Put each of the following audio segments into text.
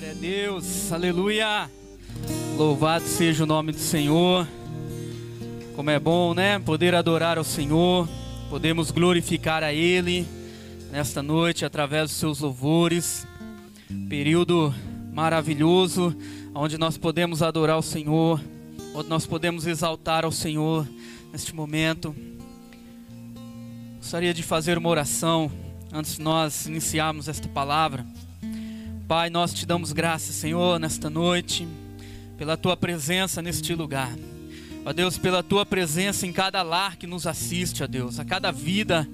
Glória a Deus, aleluia. Louvado seja o nome do Senhor. Como é bom, né? Poder adorar ao Senhor, podemos glorificar a Ele nesta noite através dos seus louvores. Período maravilhoso, onde nós podemos adorar o Senhor, onde nós podemos exaltar ao Senhor neste momento. Gostaria de fazer uma oração antes de nós iniciarmos esta palavra. Pai, nós te damos graças, Senhor, nesta noite, pela tua presença neste lugar. Ó Deus, pela tua presença em cada lar que nos assiste, ó Deus, a cada vida.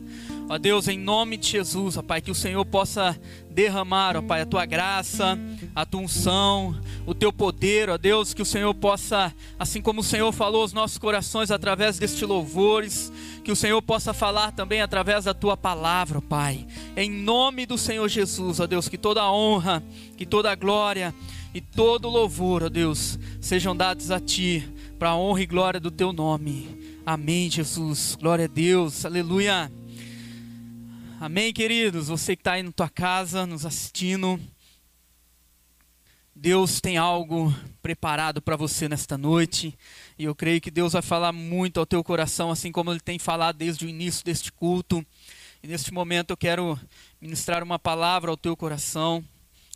Ó Deus, em nome de Jesus, ó Pai, que o Senhor possa derramar, ó Pai, a tua graça, a tua unção, o teu poder, ó Deus, que o Senhor possa, assim como o Senhor falou aos nossos corações através destes louvores, que o Senhor possa falar também através da tua palavra, ó Pai. Em nome do Senhor Jesus, ó Deus, que toda a honra, que toda a glória e todo o louvor, ó Deus, sejam dados a ti, para a honra e glória do teu nome. Amém, Jesus. Glória a Deus. Aleluia. Amém, queridos. Você que está aí na tua casa, nos assistindo. Deus tem algo preparado para você nesta noite. E eu creio que Deus vai falar muito ao teu coração, assim como Ele tem falado desde o início deste culto. E neste momento eu quero ministrar uma palavra ao teu coração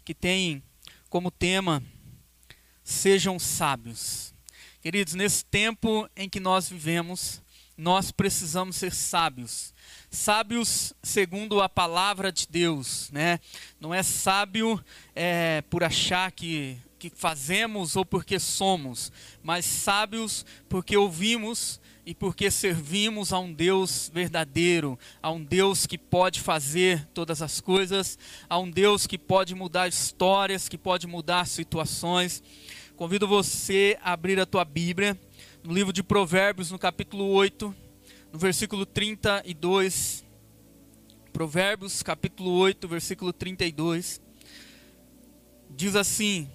que tem como tema: Sejam sábios. Queridos, nesse tempo em que nós vivemos, nós precisamos ser sábios sábios segundo a palavra de Deus, né? Não é sábio é, por achar que, que fazemos ou porque somos, mas sábios porque ouvimos e porque servimos a um Deus verdadeiro, a um Deus que pode fazer todas as coisas, a um Deus que pode mudar histórias, que pode mudar situações. Convido você a abrir a tua Bíblia no livro de Provérbios, no capítulo 8 no versículo 32, Provérbios capítulo 8, versículo 32, diz assim: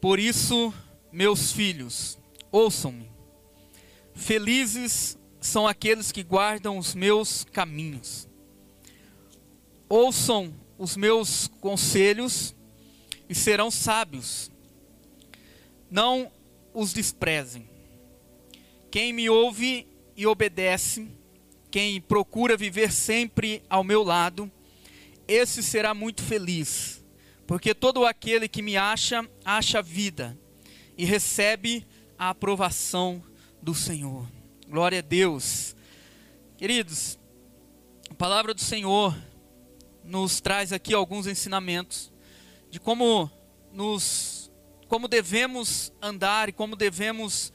Por isso, meus filhos, ouçam-me. Felizes são aqueles que guardam os meus caminhos. Ouçam os meus conselhos e serão sábios. Não os desprezem. Quem me ouve e obedece, quem procura viver sempre ao meu lado, esse será muito feliz, porque todo aquele que me acha, acha vida e recebe a aprovação do Senhor. Glória a Deus. Queridos, a palavra do Senhor nos traz aqui alguns ensinamentos de como nos como devemos andar e como devemos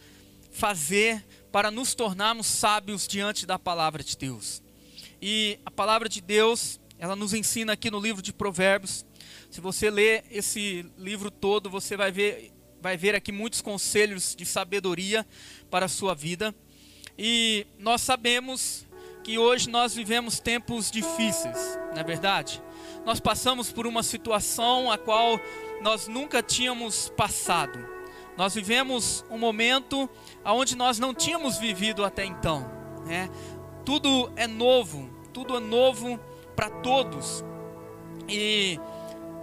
fazer para nos tornarmos sábios diante da palavra de Deus. E a palavra de Deus, ela nos ensina aqui no livro de Provérbios. Se você ler esse livro todo, você vai ver, vai ver aqui muitos conselhos de sabedoria para a sua vida. E nós sabemos que hoje nós vivemos tempos difíceis, não é verdade? Nós passamos por uma situação a qual nós nunca tínhamos passado. Nós vivemos um momento onde nós não tínhamos vivido até então. Né? Tudo é novo, tudo é novo para todos. E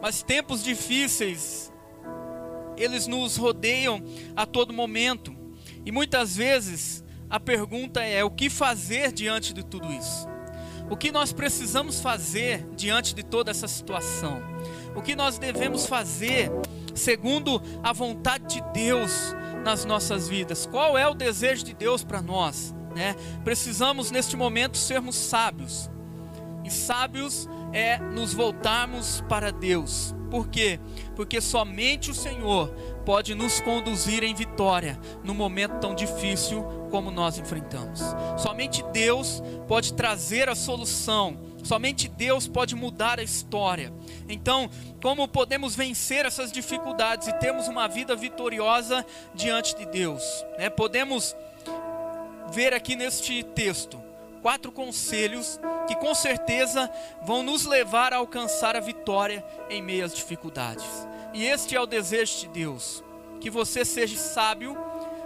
mas tempos difíceis eles nos rodeiam a todo momento. E muitas vezes a pergunta é: o que fazer diante de tudo isso? O que nós precisamos fazer diante de toda essa situação? O que nós devemos fazer segundo a vontade de Deus nas nossas vidas. Qual é o desejo de Deus para nós? Né? Precisamos neste momento sermos sábios. E sábios é nos voltarmos para Deus. Por quê? Porque somente o Senhor pode nos conduzir em vitória no momento tão difícil como nós enfrentamos. Somente Deus pode trazer a solução Somente Deus pode mudar a história. Então, como podemos vencer essas dificuldades e termos uma vida vitoriosa diante de Deus? Né? Podemos ver aqui neste texto quatro conselhos que com certeza vão nos levar a alcançar a vitória em meio às dificuldades. E este é o desejo de Deus: que você seja sábio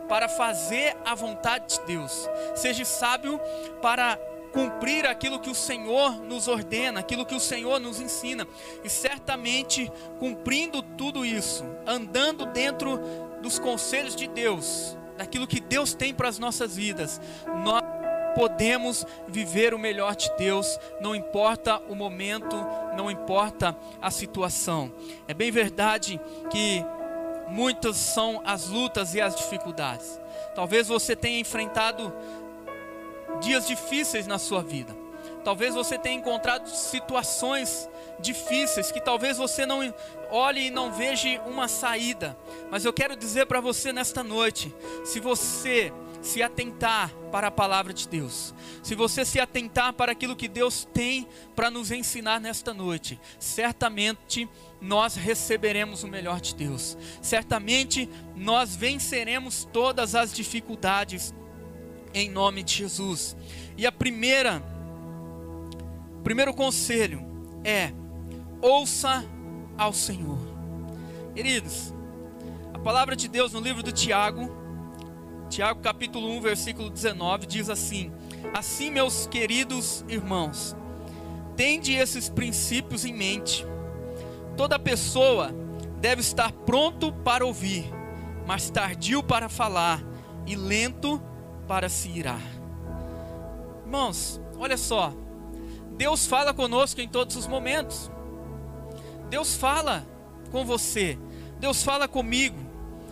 para fazer a vontade de Deus, seja sábio para cumprir aquilo que o Senhor nos ordena, aquilo que o Senhor nos ensina. E certamente, cumprindo tudo isso, andando dentro dos conselhos de Deus, daquilo que Deus tem para as nossas vidas, nós podemos viver o melhor de Deus, não importa o momento, não importa a situação. É bem verdade que muitas são as lutas e as dificuldades. Talvez você tenha enfrentado dias difíceis na sua vida. Talvez você tenha encontrado situações difíceis que talvez você não olhe e não veja uma saída. Mas eu quero dizer para você nesta noite, se você se atentar para a palavra de Deus, se você se atentar para aquilo que Deus tem para nos ensinar nesta noite, certamente nós receberemos o melhor de Deus. Certamente nós venceremos todas as dificuldades em nome de Jesus. E a primeira, o primeiro conselho é: ouça ao Senhor. Queridos, a palavra de Deus no livro do Tiago, Tiago capítulo 1, versículo 19, diz assim: Assim, meus queridos irmãos, tende esses princípios em mente. Toda pessoa deve estar pronto para ouvir, mas tardio para falar e lento para se irar. Irmãos, olha só. Deus fala conosco em todos os momentos. Deus fala com você. Deus fala comigo.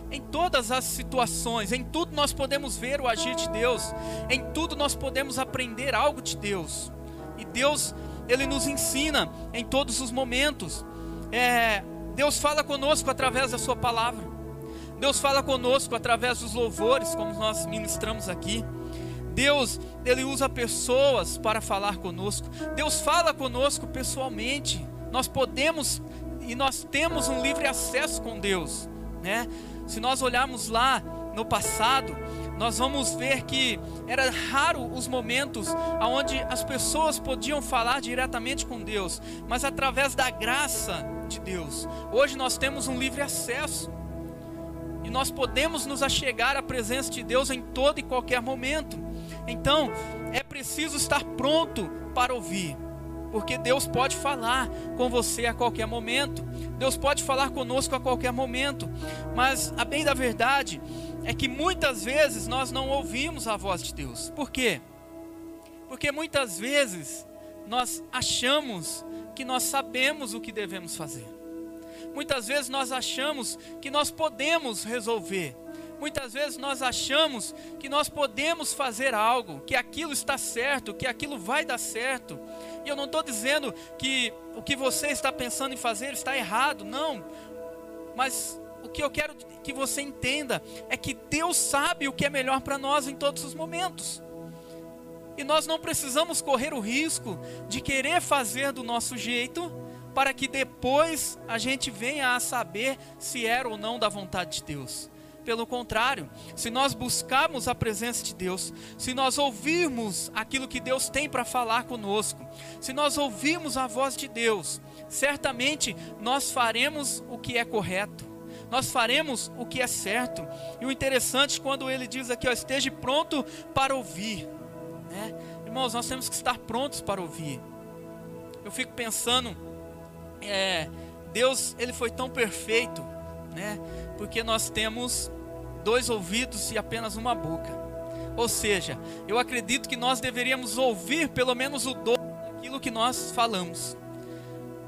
Em todas as situações, em tudo nós podemos ver o agir de Deus. Em tudo nós podemos aprender algo de Deus. E Deus, Ele nos ensina em todos os momentos. É, Deus fala conosco através da Sua palavra. Deus fala conosco através dos louvores, como nós ministramos aqui. Deus, Ele usa pessoas para falar conosco. Deus fala conosco pessoalmente. Nós podemos e nós temos um livre acesso com Deus, né? Se nós olharmos lá no passado, nós vamos ver que era raro os momentos onde as pessoas podiam falar diretamente com Deus, mas através da graça de Deus. Hoje nós temos um livre acesso. E nós podemos nos achegar à presença de Deus em todo e qualquer momento. Então, é preciso estar pronto para ouvir. Porque Deus pode falar com você a qualquer momento. Deus pode falar conosco a qualquer momento. Mas a bem da verdade é que muitas vezes nós não ouvimos a voz de Deus. Por quê? Porque muitas vezes nós achamos que nós sabemos o que devemos fazer. Muitas vezes nós achamos que nós podemos resolver. Muitas vezes nós achamos que nós podemos fazer algo, que aquilo está certo, que aquilo vai dar certo. E eu não estou dizendo que o que você está pensando em fazer está errado, não. Mas o que eu quero que você entenda é que Deus sabe o que é melhor para nós em todos os momentos. E nós não precisamos correr o risco de querer fazer do nosso jeito para que depois a gente venha a saber se era ou não da vontade de Deus. Pelo contrário, se nós buscarmos a presença de Deus, se nós ouvirmos aquilo que Deus tem para falar conosco, se nós ouvirmos a voz de Deus, certamente nós faremos o que é correto, nós faremos o que é certo. E o interessante quando ele diz aqui, ó, esteja pronto para ouvir. Né? Irmãos, nós temos que estar prontos para ouvir. Eu fico pensando é, Deus ele foi tão perfeito, né? Porque nós temos dois ouvidos e apenas uma boca. Ou seja, eu acredito que nós deveríamos ouvir pelo menos o dobro daquilo que nós falamos.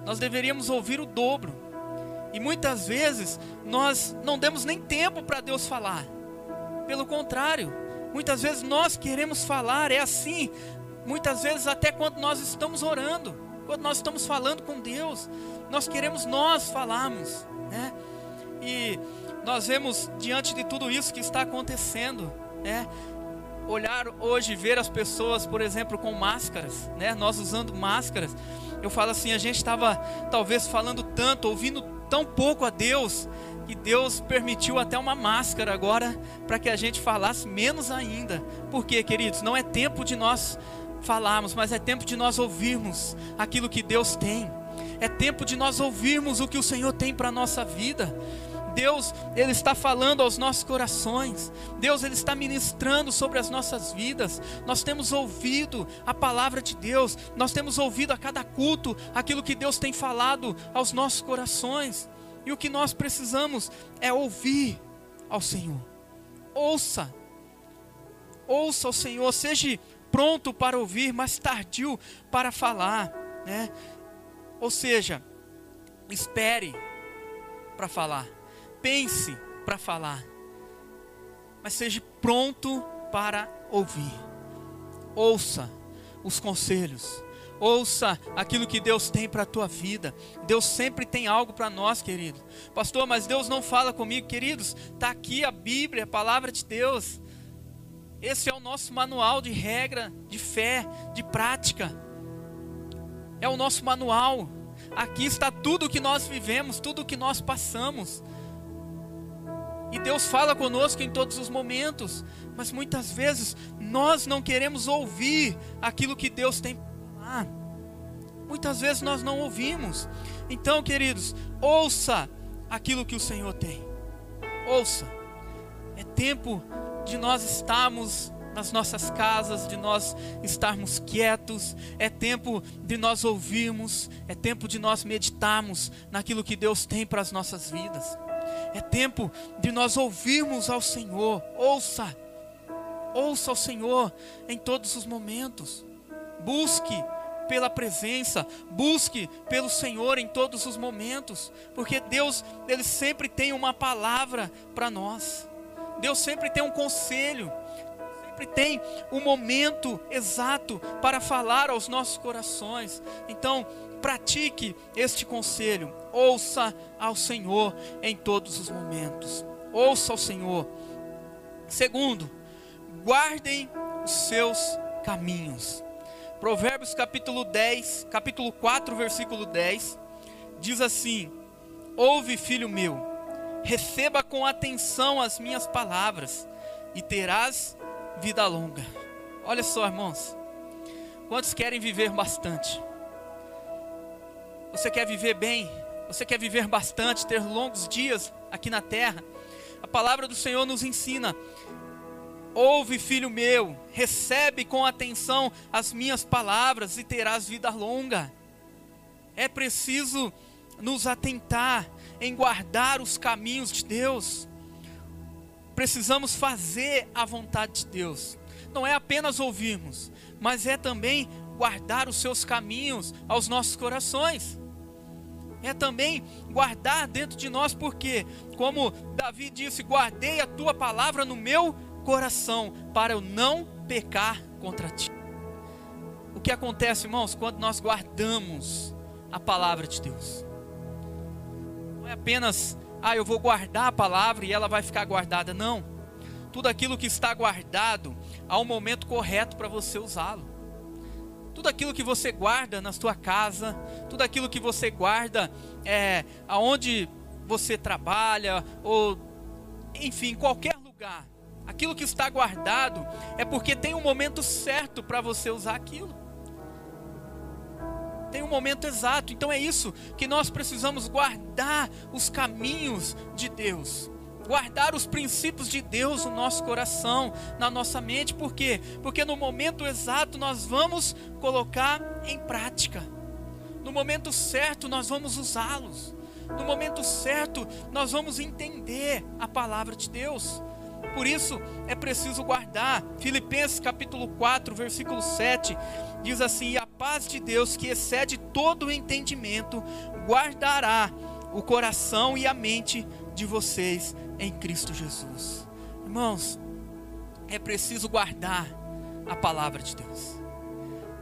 Nós deveríamos ouvir o dobro. E muitas vezes nós não demos nem tempo para Deus falar. Pelo contrário, muitas vezes nós queremos falar, é assim, muitas vezes até quando nós estamos orando quando nós estamos falando com Deus, nós queremos nós falarmos, né? E nós vemos diante de tudo isso que está acontecendo, né? Olhar hoje, ver as pessoas, por exemplo, com máscaras, né? Nós usando máscaras. Eu falo assim, a gente estava talvez falando tanto, ouvindo tão pouco a Deus, que Deus permitiu até uma máscara agora para que a gente falasse menos ainda. Por quê, queridos? Não é tempo de nós falarmos, mas é tempo de nós ouvirmos aquilo que Deus tem. É tempo de nós ouvirmos o que o Senhor tem para a nossa vida. Deus, Ele está falando aos nossos corações. Deus, Ele está ministrando sobre as nossas vidas. Nós temos ouvido a palavra de Deus. Nós temos ouvido a cada culto aquilo que Deus tem falado aos nossos corações. E o que nós precisamos é ouvir ao Senhor. Ouça. Ouça ao Senhor. Seja pronto para ouvir, mas tardio para falar. Né? Ou seja, espere para falar pense para falar, mas seja pronto para ouvir. Ouça os conselhos, ouça aquilo que Deus tem para a tua vida. Deus sempre tem algo para nós, querido. Pastor, mas Deus não fala comigo, queridos. Está aqui a Bíblia, a palavra de Deus. Esse é o nosso manual de regra, de fé, de prática. É o nosso manual. Aqui está tudo o que nós vivemos, tudo o que nós passamos. E Deus fala conosco em todos os momentos, mas muitas vezes nós não queremos ouvir aquilo que Deus tem para falar. Muitas vezes nós não ouvimos. Então, queridos, ouça aquilo que o Senhor tem. Ouça. É tempo de nós estarmos nas nossas casas, de nós estarmos quietos, é tempo de nós ouvirmos, é tempo de nós meditarmos naquilo que Deus tem para as nossas vidas. É tempo de nós ouvirmos ao Senhor. Ouça, ouça ao Senhor em todos os momentos. Busque pela presença, busque pelo Senhor em todos os momentos, porque Deus, ele sempre tem uma palavra para nós. Deus sempre tem um conselho, sempre tem um momento exato para falar aos nossos corações. Então, pratique este conselho. Ouça ao Senhor em todos os momentos. Ouça ao Senhor. Segundo, guardem os seus caminhos. Provérbios capítulo 10, capítulo 4, versículo 10, diz assim: Ouve, filho meu, receba com atenção as minhas palavras e terás vida longa. Olha só, irmãos. Quantos querem viver bastante? Você quer viver bem? Você quer viver bastante, ter longos dias aqui na terra? A palavra do Senhor nos ensina: Ouve, filho meu, recebe com atenção as minhas palavras e terás vida longa. É preciso nos atentar em guardar os caminhos de Deus. Precisamos fazer a vontade de Deus. Não é apenas ouvirmos, mas é também guardar os seus caminhos aos nossos corações é também guardar dentro de nós, porque, como Davi disse, guardei a tua palavra no meu coração, para eu não pecar contra ti. O que acontece, irmãos, quando nós guardamos a palavra de Deus? É apenas, ah, eu vou guardar a palavra e ela vai ficar guardada, não. Tudo aquilo que está guardado, há um momento correto para você usá-lo tudo aquilo que você guarda na sua casa, tudo aquilo que você guarda é, aonde você trabalha, ou enfim, qualquer lugar, aquilo que está guardado é porque tem um momento certo para você usar aquilo. Tem um momento exato, então é isso que nós precisamos guardar os caminhos de Deus guardar os princípios de Deus no nosso coração, na nossa mente, por quê? Porque no momento exato nós vamos colocar em prática, no momento certo nós vamos usá-los, no momento certo nós vamos entender a palavra de Deus. Por isso é preciso guardar. Filipenses capítulo 4, versículo 7 diz assim: "E a paz de Deus, que excede todo o entendimento, guardará o coração e a mente de vocês em Cristo Jesus. Irmãos, é preciso guardar a palavra de Deus.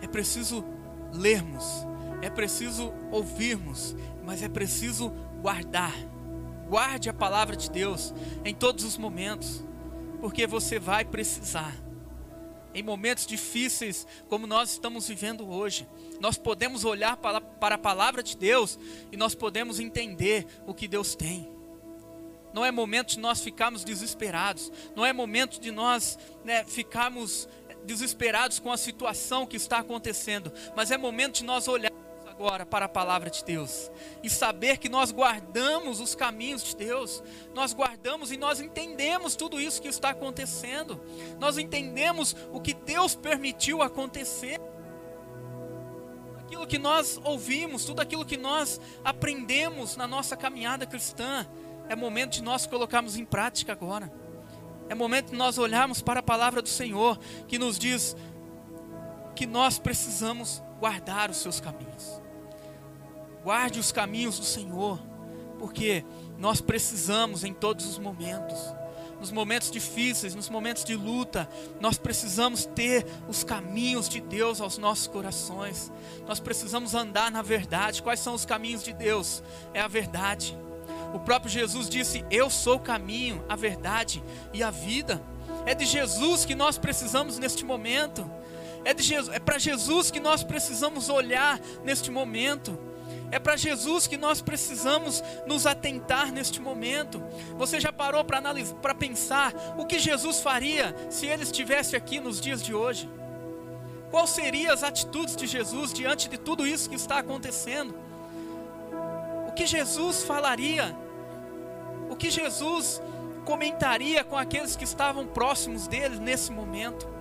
É preciso lermos, é preciso ouvirmos, mas é preciso guardar. Guarde a palavra de Deus em todos os momentos, porque você vai precisar. Em momentos difíceis como nós estamos vivendo hoje, nós podemos olhar para, para a palavra de Deus e nós podemos entender o que Deus tem. Não é momento de nós ficarmos desesperados, não é momento de nós né, ficarmos desesperados com a situação que está acontecendo, mas é momento de nós olharmos agora para a palavra de Deus e saber que nós guardamos os caminhos de Deus, nós guardamos e nós entendemos tudo isso que está acontecendo, nós entendemos o que Deus permitiu acontecer, aquilo que nós ouvimos, tudo aquilo que nós aprendemos na nossa caminhada cristã, é momento de nós colocarmos em prática agora. É momento de nós olharmos para a palavra do Senhor, que nos diz que nós precisamos guardar os seus caminhos. Guarde os caminhos do Senhor, porque nós precisamos em todos os momentos, nos momentos difíceis, nos momentos de luta, nós precisamos ter os caminhos de Deus aos nossos corações. Nós precisamos andar na verdade. Quais são os caminhos de Deus? É a verdade. O próprio Jesus disse: Eu sou o caminho, a verdade e a vida. É de Jesus que nós precisamos neste momento. É, de Jesus, é para Jesus que nós precisamos olhar neste momento. É para Jesus que nós precisamos nos atentar neste momento. Você já parou para analisar, para pensar o que Jesus faria se ele estivesse aqui nos dias de hoje? Quais seriam as atitudes de Jesus diante de tudo isso que está acontecendo? O que Jesus falaria? O que Jesus comentaria com aqueles que estavam próximos dele nesse momento?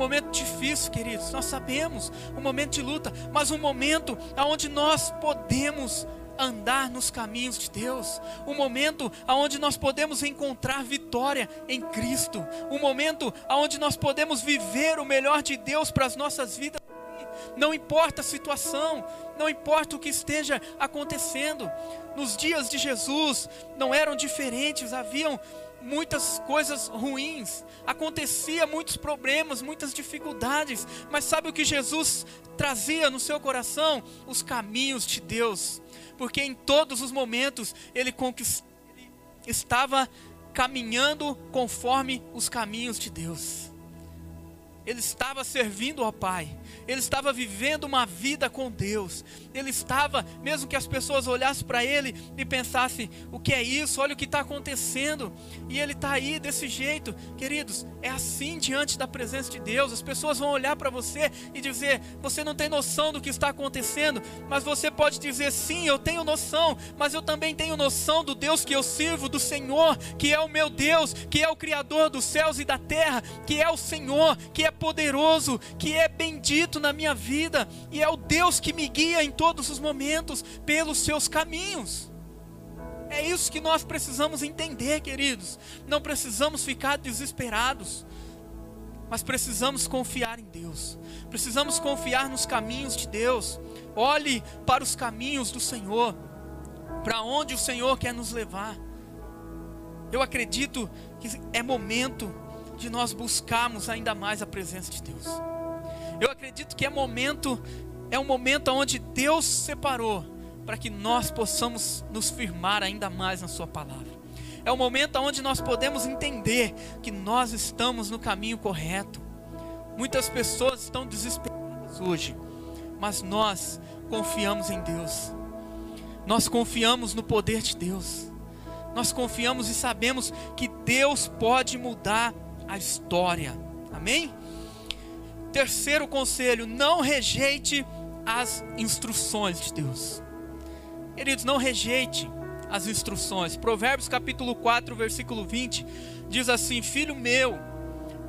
Momento difícil, queridos, nós sabemos, um momento de luta, mas um momento onde nós podemos andar nos caminhos de Deus, um momento onde nós podemos encontrar vitória em Cristo, um momento onde nós podemos viver o melhor de Deus para as nossas vidas. Não importa a situação, não importa o que esteja acontecendo, nos dias de Jesus não eram diferentes, haviam muitas coisas ruins, acontecia muitos problemas, muitas dificuldades, mas sabe o que Jesus trazia no seu coração? Os caminhos de Deus, porque em todos os momentos ele, ele estava caminhando conforme os caminhos de Deus. Ele estava servindo ao Pai ele estava vivendo uma vida com Deus. Ele estava, mesmo que as pessoas olhassem para ele e pensassem: o que é isso? Olha o que está acontecendo. E ele está aí desse jeito, queridos. É assim diante da presença de Deus. As pessoas vão olhar para você e dizer: você não tem noção do que está acontecendo, mas você pode dizer: sim, eu tenho noção, mas eu também tenho noção do Deus que eu sirvo, do Senhor, que é o meu Deus, que é o Criador dos céus e da terra, que é o Senhor, que é poderoso, que é bendito na minha vida e é o Deus que me guia em todos os momentos pelos seus caminhos. É isso que nós precisamos entender, queridos. Não precisamos ficar desesperados, mas precisamos confiar em Deus. Precisamos confiar nos caminhos de Deus. Olhe para os caminhos do Senhor, para onde o Senhor quer nos levar. Eu acredito que é momento de nós buscarmos ainda mais a presença de Deus. Eu acredito que é momento, é um momento onde Deus separou para que nós possamos nos firmar ainda mais na Sua palavra. É o momento onde nós podemos entender que nós estamos no caminho correto. Muitas pessoas estão desesperadas hoje, mas nós confiamos em Deus. Nós confiamos no poder de Deus. Nós confiamos e sabemos que Deus pode mudar a história. Amém? Terceiro conselho: não rejeite as instruções de Deus. Queridos, não rejeite as instruções. Provérbios capítulo 4, versículo 20 diz assim: Filho meu,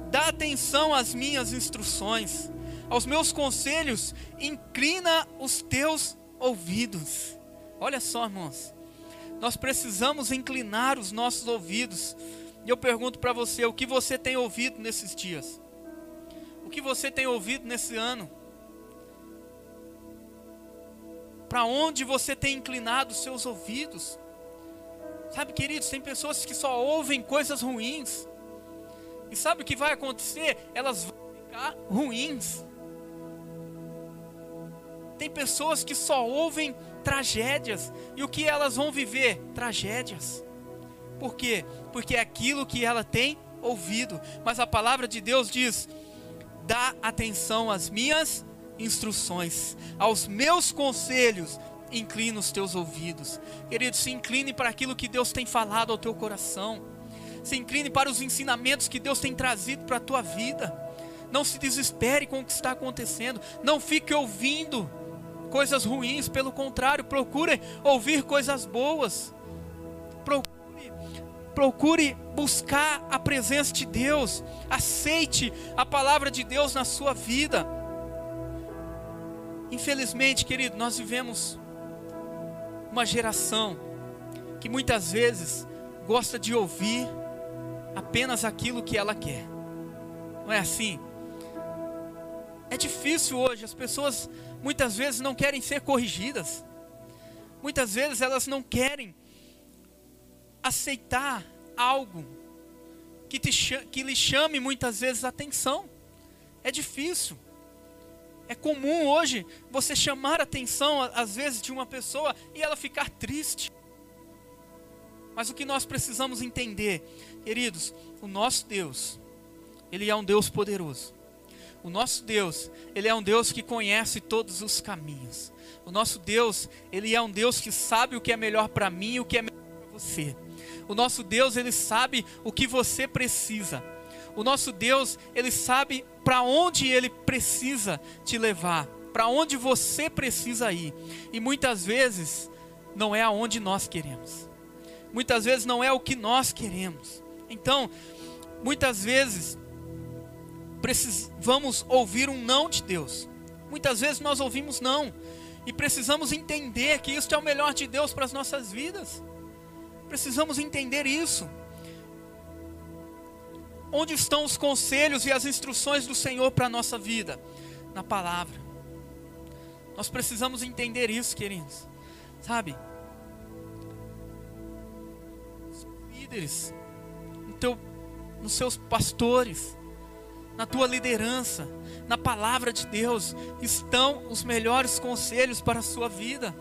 dá atenção às minhas instruções, aos meus conselhos, inclina os teus ouvidos. Olha só, irmãos, nós precisamos inclinar os nossos ouvidos. E eu pergunto para você: o que você tem ouvido nesses dias? que você tem ouvido nesse ano? Para onde você tem inclinado seus ouvidos? Sabe, queridos, tem pessoas que só ouvem coisas ruins. E sabe o que vai acontecer? Elas vão ficar ruins. Tem pessoas que só ouvem tragédias. E o que elas vão viver? Tragédias. Por quê? Porque é aquilo que ela tem ouvido. Mas a palavra de Deus diz: dá atenção às minhas instruções, aos meus conselhos, inclina os teus ouvidos. Querido, se incline para aquilo que Deus tem falado ao teu coração. Se incline para os ensinamentos que Deus tem trazido para a tua vida. Não se desespere com o que está acontecendo. Não fique ouvindo coisas ruins, pelo contrário, procure ouvir coisas boas. Procure, buscar a presença de Deus. Aceite a palavra de Deus na sua vida. Infelizmente, querido, nós vivemos uma geração que muitas vezes gosta de ouvir apenas aquilo que ela quer. Não é assim? É difícil hoje, as pessoas muitas vezes não querem ser corrigidas. Muitas vezes elas não querem aceitar algo que, te, que lhe chame muitas vezes a atenção. É difícil. É comum hoje você chamar a atenção, às vezes, de uma pessoa e ela ficar triste. Mas o que nós precisamos entender, queridos, o nosso Deus, Ele é um Deus poderoso. O nosso Deus, Ele é um Deus que conhece todos os caminhos. O nosso Deus, Ele é um Deus que sabe o que é melhor para mim e o que é melhor você. O nosso Deus, Ele sabe o que você precisa. O nosso Deus, Ele sabe para onde Ele precisa te levar, para onde você precisa ir. E muitas vezes, não é aonde nós queremos. Muitas vezes não é o que nós queremos. Então, muitas vezes, precisamos ouvir um não de Deus. Muitas vezes nós ouvimos não e precisamos entender que isso é o melhor de Deus para as nossas vidas. Precisamos entender isso. Onde estão os conselhos e as instruções do Senhor para a nossa vida? Na palavra. Nós precisamos entender isso, queridos. Sabe? Os líderes, no teu, nos seus pastores, na tua liderança, na palavra de Deus, estão os melhores conselhos para a sua vida.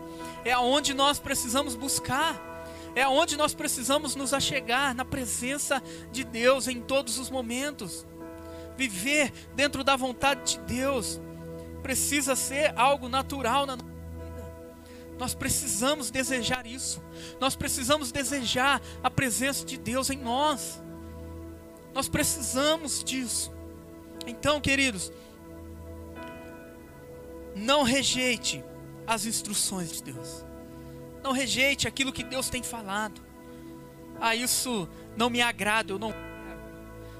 É aonde nós precisamos buscar. É aonde nós precisamos nos achegar na presença de Deus em todos os momentos. Viver dentro da vontade de Deus precisa ser algo natural na nossa vida. Nós precisamos desejar isso. Nós precisamos desejar a presença de Deus em nós. Nós precisamos disso. Então, queridos, não rejeite as instruções de Deus. Não rejeite aquilo que Deus tem falado. Ah, isso não me agrada, eu não.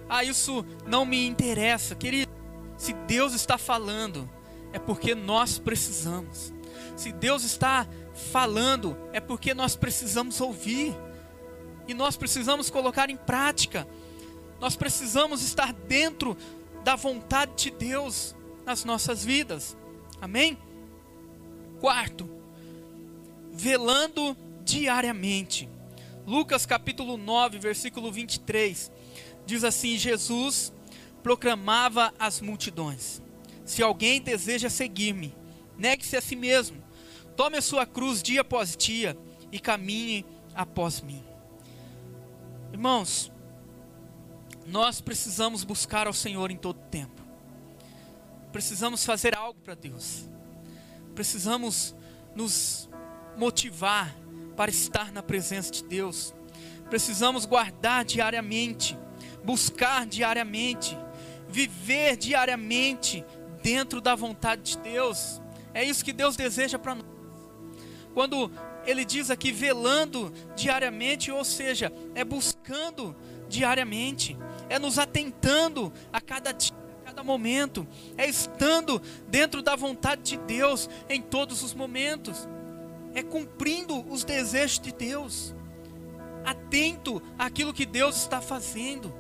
Ah, isso não me interessa. Querido, se Deus está falando, é porque nós precisamos. Se Deus está falando, é porque nós precisamos ouvir. E nós precisamos colocar em prática. Nós precisamos estar dentro da vontade de Deus nas nossas vidas. Amém? Quarto, velando diariamente. Lucas capítulo 9, versículo 23, diz assim: Jesus proclamava às multidões: Se alguém deseja seguir-me, negue-se a si mesmo, tome a sua cruz dia após dia e caminhe após mim. Irmãos, nós precisamos buscar ao Senhor em todo tempo. Precisamos fazer algo para Deus. Precisamos nos motivar para estar na presença de Deus. Precisamos guardar diariamente, buscar diariamente, viver diariamente dentro da vontade de Deus. É isso que Deus deseja para nós. Quando ele diz aqui velando diariamente, ou seja, é buscando diariamente, é nos atentando a cada dia, a cada momento, é estando dentro da vontade de Deus em todos os momentos, é cumprindo os desejos de Deus, atento àquilo que Deus está fazendo,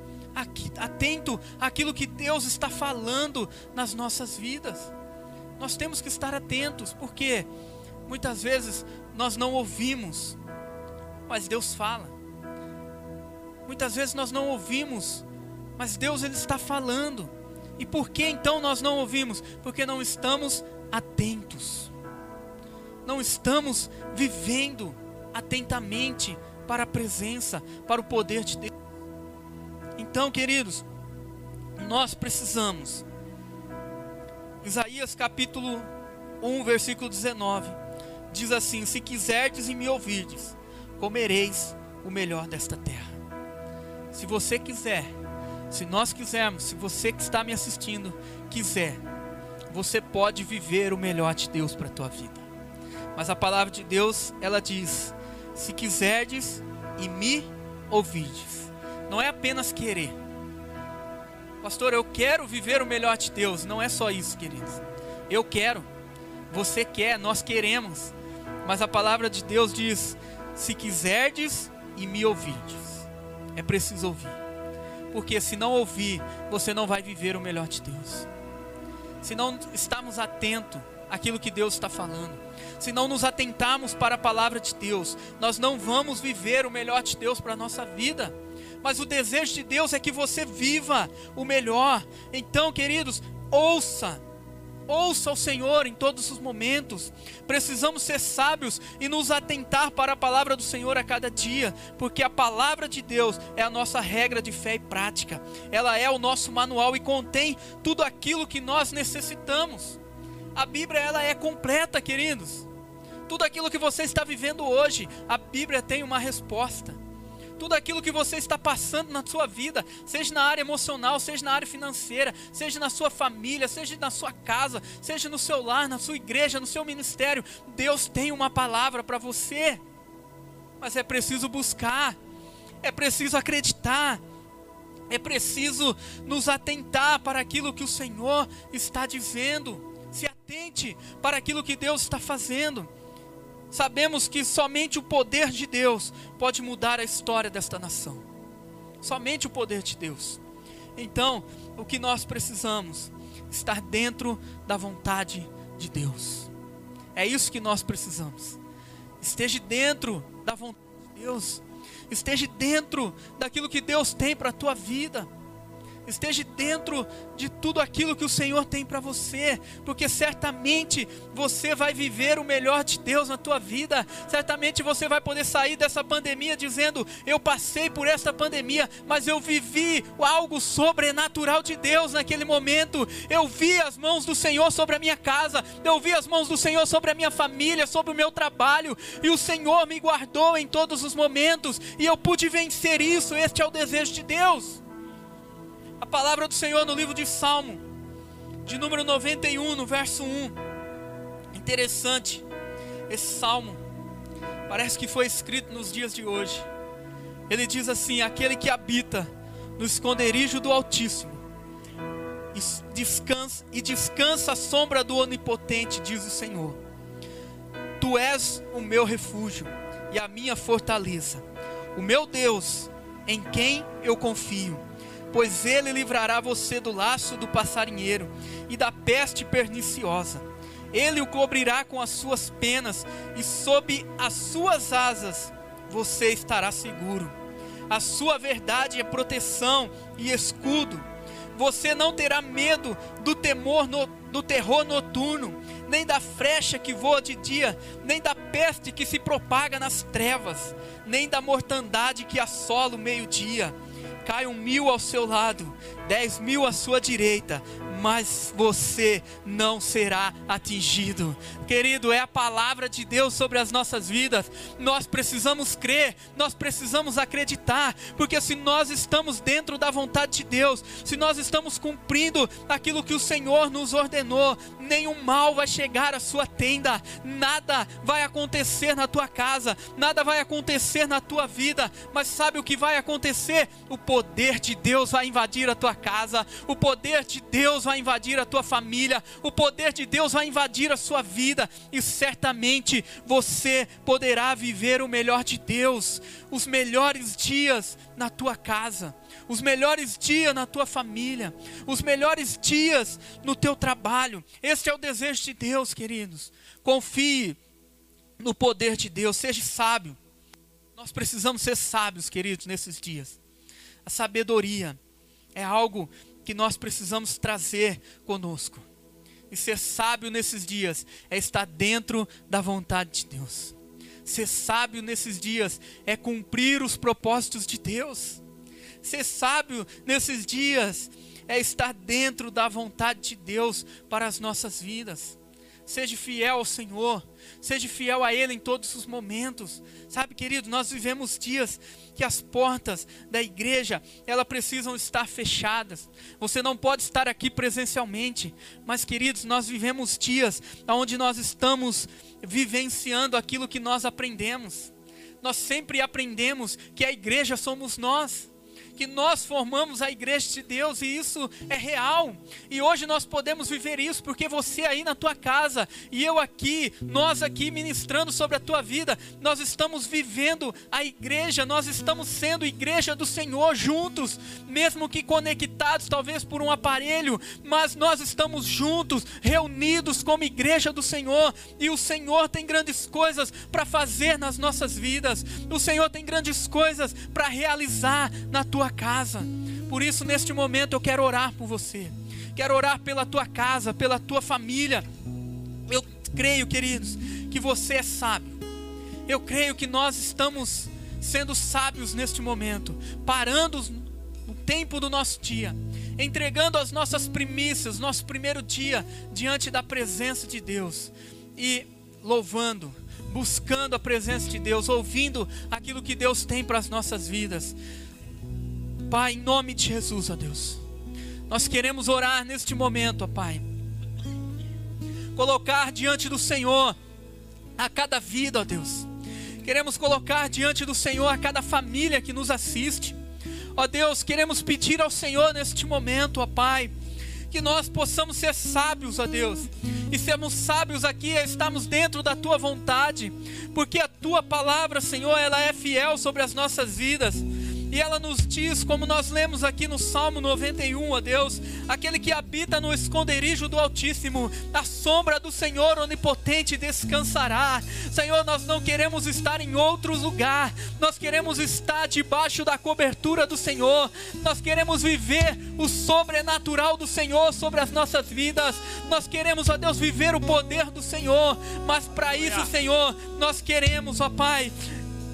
atento àquilo que Deus está falando nas nossas vidas. Nós temos que estar atentos, porque muitas vezes nós não ouvimos, mas Deus fala. Muitas vezes nós não ouvimos, mas Deus ele está falando. E por que então nós não ouvimos? Porque não estamos atentos. Não estamos vivendo atentamente para a presença, para o poder de Deus. Então, queridos, nós precisamos. Isaías capítulo 1, versículo 19 diz assim: Se quiserdes e me ouvirdes, comereis o melhor desta terra. Se você quiser, se nós quisermos, se você que está me assistindo quiser, você pode viver o melhor de Deus para a tua vida. Mas a palavra de Deus, ela diz: se quiserdes e me ouvides. Não é apenas querer. Pastor, eu quero viver o melhor de Deus. Não é só isso, queridos. Eu quero. Você quer, nós queremos. Mas a palavra de Deus diz: se quiserdes e me ouvides. É preciso ouvir. Porque se não ouvir, você não vai viver o melhor de Deus. Se não estamos atentos àquilo que Deus está falando, se não nos atentarmos para a palavra de Deus, nós não vamos viver o melhor de Deus para a nossa vida. Mas o desejo de Deus é que você viva o melhor. Então, queridos, ouça Ouça o Senhor em todos os momentos. Precisamos ser sábios e nos atentar para a palavra do Senhor a cada dia, porque a palavra de Deus é a nossa regra de fé e prática. Ela é o nosso manual e contém tudo aquilo que nós necessitamos. A Bíblia ela é completa, queridos. Tudo aquilo que você está vivendo hoje, a Bíblia tem uma resposta tudo aquilo que você está passando na sua vida, seja na área emocional, seja na área financeira, seja na sua família, seja na sua casa, seja no seu lar, na sua igreja, no seu ministério, Deus tem uma palavra para você. Mas é preciso buscar, é preciso acreditar, é preciso nos atentar para aquilo que o Senhor está dizendo. Para aquilo que Deus está fazendo sabemos que somente o poder de Deus pode mudar a história desta nação. Somente o poder de Deus. Então, o que nós precisamos? Estar dentro da vontade de Deus. É isso que nós precisamos. Esteja dentro da vontade de Deus. Esteja dentro daquilo que Deus tem para a tua vida esteja dentro de tudo aquilo que o Senhor tem para você, porque certamente você vai viver o melhor de Deus na tua vida. Certamente você vai poder sair dessa pandemia dizendo: "Eu passei por esta pandemia, mas eu vivi algo sobrenatural de Deus naquele momento. Eu vi as mãos do Senhor sobre a minha casa, eu vi as mãos do Senhor sobre a minha família, sobre o meu trabalho, e o Senhor me guardou em todos os momentos, e eu pude vencer isso. Este é o desejo de Deus." A palavra do Senhor no livro de Salmo, de número 91, no verso 1. Interessante, esse salmo parece que foi escrito nos dias de hoje. Ele diz assim: Aquele que habita no esconderijo do Altíssimo descansa, e descansa a sombra do Onipotente, diz o Senhor. Tu és o meu refúgio e a minha fortaleza, o meu Deus, em quem eu confio pois ele livrará você do laço do passarinheiro e da peste perniciosa. Ele o cobrirá com as suas penas e sob as suas asas você estará seguro. A sua verdade é proteção e escudo. Você não terá medo do temor no, do terror noturno, nem da frecha que voa de dia, nem da peste que se propaga nas trevas, nem da mortandade que assola o meio-dia caiam mil ao seu lado, dez mil à sua direita, mas você não será atingido. Querido, é a palavra de Deus sobre as nossas vidas. Nós precisamos crer, nós precisamos acreditar, porque se nós estamos dentro da vontade de Deus, se nós estamos cumprindo aquilo que o Senhor nos ordenou, nenhum mal vai chegar à sua tenda, nada vai acontecer na tua casa, nada vai acontecer na tua vida, mas sabe o que vai acontecer? O poder de Deus vai invadir a tua casa, o poder de Deus vai invadir a tua família, o poder de Deus vai invadir a sua vida e certamente você poderá viver o melhor de Deus, os melhores dias na tua casa, os melhores dias na tua família, os melhores dias no teu trabalho. Este é o desejo de Deus, queridos. Confie no poder de Deus, seja sábio. Nós precisamos ser sábios, queridos, nesses dias. A sabedoria é algo que nós precisamos trazer conosco. E ser sábio nesses dias é estar dentro da vontade de Deus. Ser sábio nesses dias é cumprir os propósitos de Deus. Ser sábio nesses dias é estar dentro da vontade de Deus para as nossas vidas. Seja fiel ao Senhor, seja fiel a Ele em todos os momentos. Sabe, querido, nós vivemos dias que as portas da igreja, elas precisam estar fechadas. Você não pode estar aqui presencialmente, mas queridos, nós vivemos dias onde nós estamos vivenciando aquilo que nós aprendemos. Nós sempre aprendemos que a igreja somos nós que nós formamos a igreja de Deus e isso é real. E hoje nós podemos viver isso porque você aí na tua casa e eu aqui, nós aqui ministrando sobre a tua vida, nós estamos vivendo a igreja, nós estamos sendo igreja do Senhor juntos, mesmo que conectados talvez por um aparelho, mas nós estamos juntos, reunidos como igreja do Senhor, e o Senhor tem grandes coisas para fazer nas nossas vidas. O Senhor tem grandes coisas para realizar na tua casa. Por isso, neste momento, eu quero orar por você. Quero orar pela tua casa, pela tua família. Eu creio, queridos, que você é sábio. Eu creio que nós estamos sendo sábios neste momento, parando o tempo do nosso dia, entregando as nossas primícias, nosso primeiro dia diante da presença de Deus e louvando, buscando a presença de Deus, ouvindo aquilo que Deus tem para as nossas vidas. Pai, em nome de Jesus, ó Deus, nós queremos orar neste momento, ó Pai, colocar diante do Senhor a cada vida, ó Deus, queremos colocar diante do Senhor a cada família que nos assiste, ó Deus, queremos pedir ao Senhor neste momento, ó Pai, que nós possamos ser sábios, ó Deus, e sermos sábios aqui, estamos dentro da tua vontade, porque a tua palavra, Senhor, ela é fiel sobre as nossas vidas. E ela nos diz, como nós lemos aqui no Salmo 91, ó Deus, aquele que habita no esconderijo do Altíssimo, a sombra do Senhor onipotente descansará. Senhor, nós não queremos estar em outro lugar, nós queremos estar debaixo da cobertura do Senhor, nós queremos viver o sobrenatural do Senhor sobre as nossas vidas, nós queremos, ó Deus, viver o poder do Senhor, mas para isso, Senhor, nós queremos, ó Pai,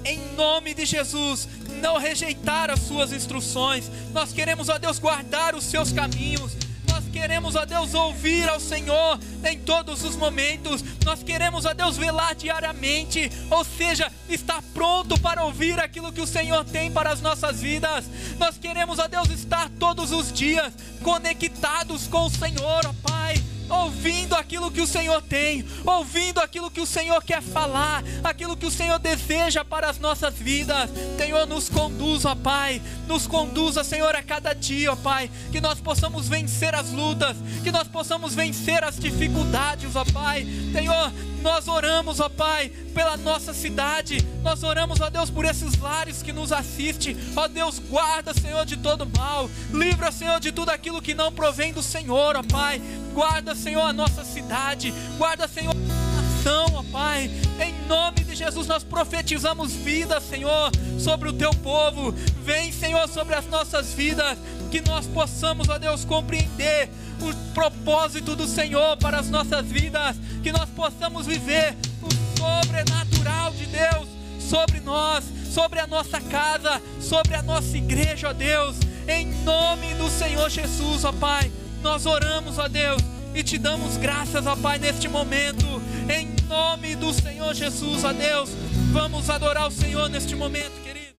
em nome de Jesus, não rejeitar as suas instruções. Nós queremos, ó Deus, guardar os seus caminhos. Nós queremos, ó Deus, ouvir ao Senhor em todos os momentos. Nós queremos, ó Deus, velar diariamente, ou seja, estar pronto para ouvir aquilo que o Senhor tem para as nossas vidas. Nós queremos, ó Deus, estar todos os dias conectados com o Senhor, ó Pai ouvindo aquilo que o Senhor tem, ouvindo aquilo que o Senhor quer falar, aquilo que o Senhor deseja para as nossas vidas. Senhor, nos conduza, Pai, nos conduza, Senhor, a cada dia, Pai, que nós possamos vencer as lutas, que nós possamos vencer as dificuldades, ó Pai. Senhor, nós oramos, ó Pai, pela nossa cidade. Nós oramos, ó Deus, por esses lares que nos assistem. Ó Deus, guarda, Senhor, de todo mal. Livra, Senhor, de tudo aquilo que não provém do Senhor, ó Pai. Guarda, Senhor, a nossa cidade. Guarda, Senhor, a nação, ó Pai. Em nome de Jesus, nós profetizamos vida, Senhor, sobre o teu povo. Vem, Senhor, sobre as nossas vidas. Que nós possamos, ó Deus, compreender o propósito do Senhor para as nossas vidas, que nós possamos viver o sobrenatural de Deus sobre nós, sobre a nossa casa, sobre a nossa igreja, ó Deus, em nome do Senhor Jesus, ó Pai. Nós oramos, ó Deus, e te damos graças, ó Pai, neste momento, em nome do Senhor Jesus, ó Deus. Vamos adorar o Senhor neste momento.